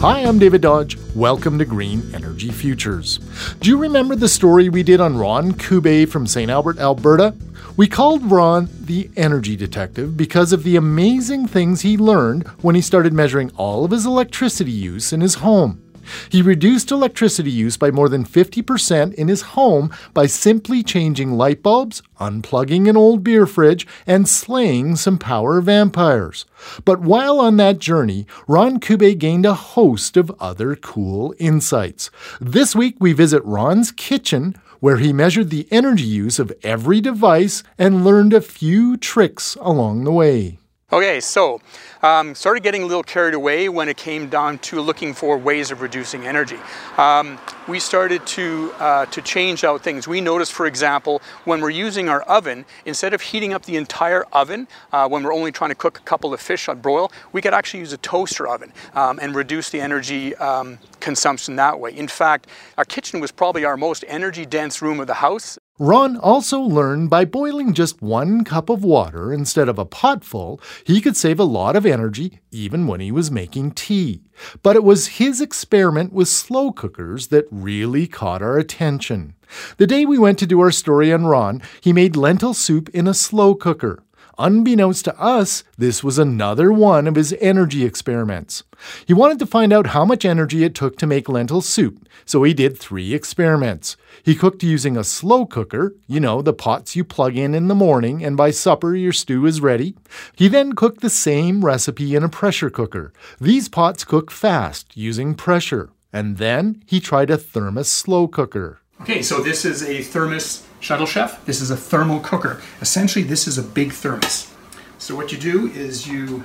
Hi, I'm David Dodge. Welcome to Green Energy Futures. Do you remember the story we did on Ron Kube from St. Albert, Alberta? We called Ron the energy detective because of the amazing things he learned when he started measuring all of his electricity use in his home. He reduced electricity use by more than 50% in his home by simply changing light bulbs, unplugging an old beer fridge, and slaying some power vampires. But while on that journey, Ron Kube gained a host of other cool insights. This week, we visit Ron's kitchen where he measured the energy use of every device and learned a few tricks along the way. Okay, so um, started getting a little carried away when it came down to looking for ways of reducing energy. Um, we started to, uh, to change out things. We noticed, for example, when we're using our oven, instead of heating up the entire oven, uh, when we're only trying to cook a couple of fish on broil, we could actually use a toaster oven um, and reduce the energy um, consumption that way. In fact, our kitchen was probably our most energy dense room of the house. Ron also learned by boiling just one cup of water instead of a pot full, he could save a lot of energy even when he was making tea. But it was his experiment with slow cookers that really caught our attention. The day we went to do our story on Ron, he made lentil soup in a slow cooker. Unbeknownst to us, this was another one of his energy experiments. He wanted to find out how much energy it took to make lentil soup, so he did three experiments. He cooked using a slow cooker, you know, the pots you plug in in the morning, and by supper your stew is ready. He then cooked the same recipe in a pressure cooker. These pots cook fast, using pressure. And then he tried a thermos slow cooker. Okay, so this is a thermos shuttle chef. This is a thermal cooker. Essentially, this is a big thermos. So what you do is you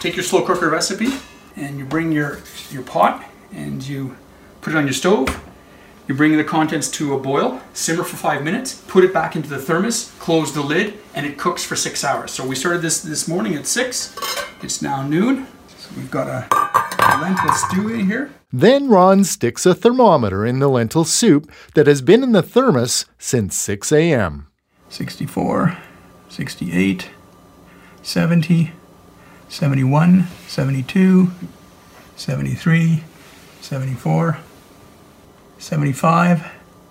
take your slow cooker recipe and you bring your, your pot and you put it on your stove. You bring the contents to a boil, simmer for five minutes, put it back into the thermos, close the lid, and it cooks for six hours. So we started this this morning at six. It's now noon. So we've got a, a lentil stew in here. Then Ron sticks a thermometer in the lentil soup that has been in the thermos since 6 a.m. 64, 68, 70, 71, 72, 73, 74, 75.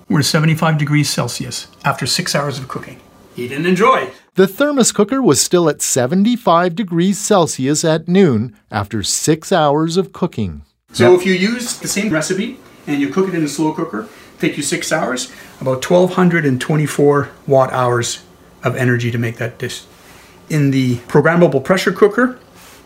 We're 75 degrees Celsius after six hours of cooking. Eat and enjoy. The thermos cooker was still at 75 degrees Celsius at noon after six hours of cooking. So yep. if you use the same recipe and you cook it in a slow cooker, take you six hours, about 1,224 watt hours of energy to make that dish. In the programmable pressure cooker,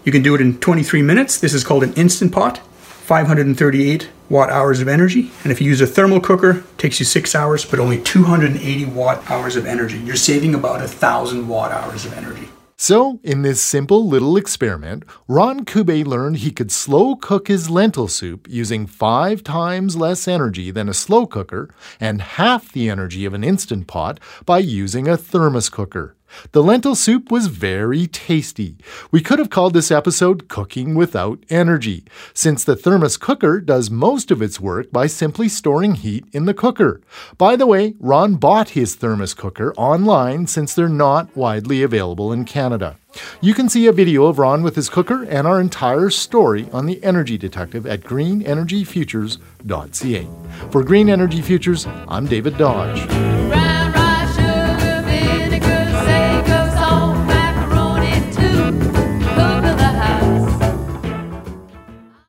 you can do it in 23 minutes. This is called an instant pot, 538 watt hours of energy. And if you use a thermal cooker, it takes you six hours, but only 280 watt hours of energy. You're saving about a thousand watt hours of energy. So, in this simple little experiment, Ron Kube learned he could slow cook his lentil soup using five times less energy than a slow cooker and half the energy of an instant pot by using a thermos cooker. The lentil soup was very tasty. We could have called this episode Cooking Without Energy, since the thermos cooker does most of its work by simply storing heat in the cooker. By the way, Ron bought his thermos cooker online since they're not widely available in Canada. You can see a video of Ron with his cooker and our entire story on the Energy Detective at greenenergyfutures.ca. For Green Energy Futures, I'm David Dodge.